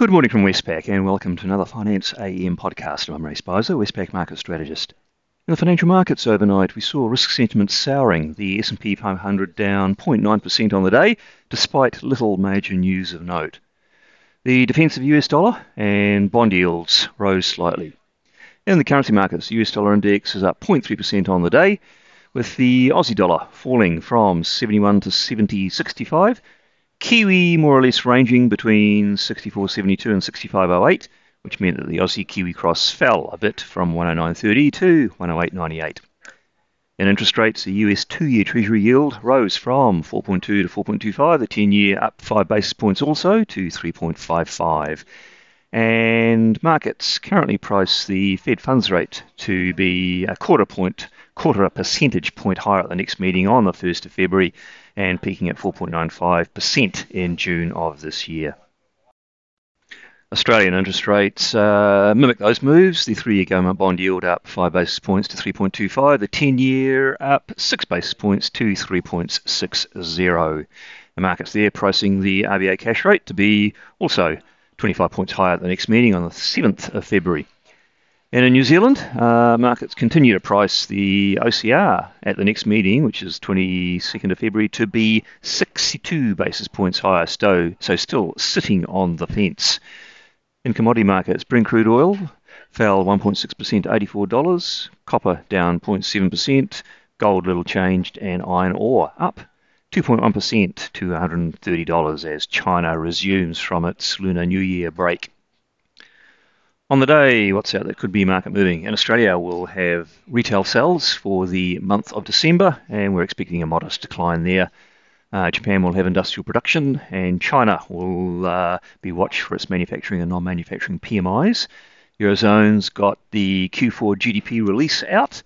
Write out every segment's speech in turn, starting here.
Good morning from Westpac and welcome to another Finance AM podcast. I'm Ray Spicer, Westpac market strategist. In the financial markets overnight, we saw risk sentiment souring, the S&P 500 down 0.9% on the day, despite little major news of note. The defensive US dollar and bond yields rose slightly. In the currency markets, the US dollar index is up 0.3% on the day, with the Aussie dollar falling from 71 to 70.65 Kiwi more or less ranging between 64.72 and 65.08, which meant that the Aussie Kiwi cross fell a bit from 109.30 to 108.98. In interest rates, the US two year Treasury yield rose from 4.2 to 4.25, the 10 year up 5 basis points also to 3.55. And markets currently price the Fed funds rate to be a quarter point, quarter a percentage point higher at the next meeting on the 1st of February and peaking at 4.95% in June of this year. Australian interest rates uh, mimic those moves. The three year government bond yield up 5 basis points to 3.25, the 10 year up 6 basis points to 3.60. The market's there pricing the RBA cash rate to be also 25 points higher at the next meeting on the 7th of February. And in New Zealand, uh, markets continue to price the OCR at the next meeting, which is 22nd of February, to be 62 basis points higher, so, so still sitting on the fence. In commodity markets, Brent crude oil fell 1.6% to $84, copper down 0.7%, gold little changed, and iron ore up 2.1% to $130 as China resumes from its Lunar New Year break. On the day, what's out that could be market moving? In Australia, we'll have retail sales for the month of December, and we're expecting a modest decline there. Uh, Japan will have industrial production, and China will uh, be watched for its manufacturing and non manufacturing PMIs. Eurozone's got the Q4 GDP release out,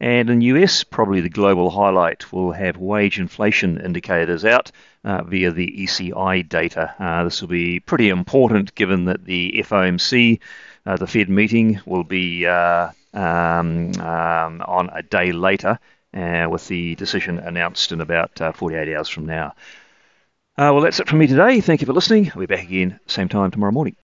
and in the US, probably the global highlight will have wage inflation indicators out uh, via the ECI data. Uh, this will be pretty important given that the FOMC, uh, the Fed meeting, will be uh, um, um, on a day later uh, with the decision announced in about uh, 48 hours from now. well, that's it from me today. Thank you for listening. I'll be back again same time tomorrow morning.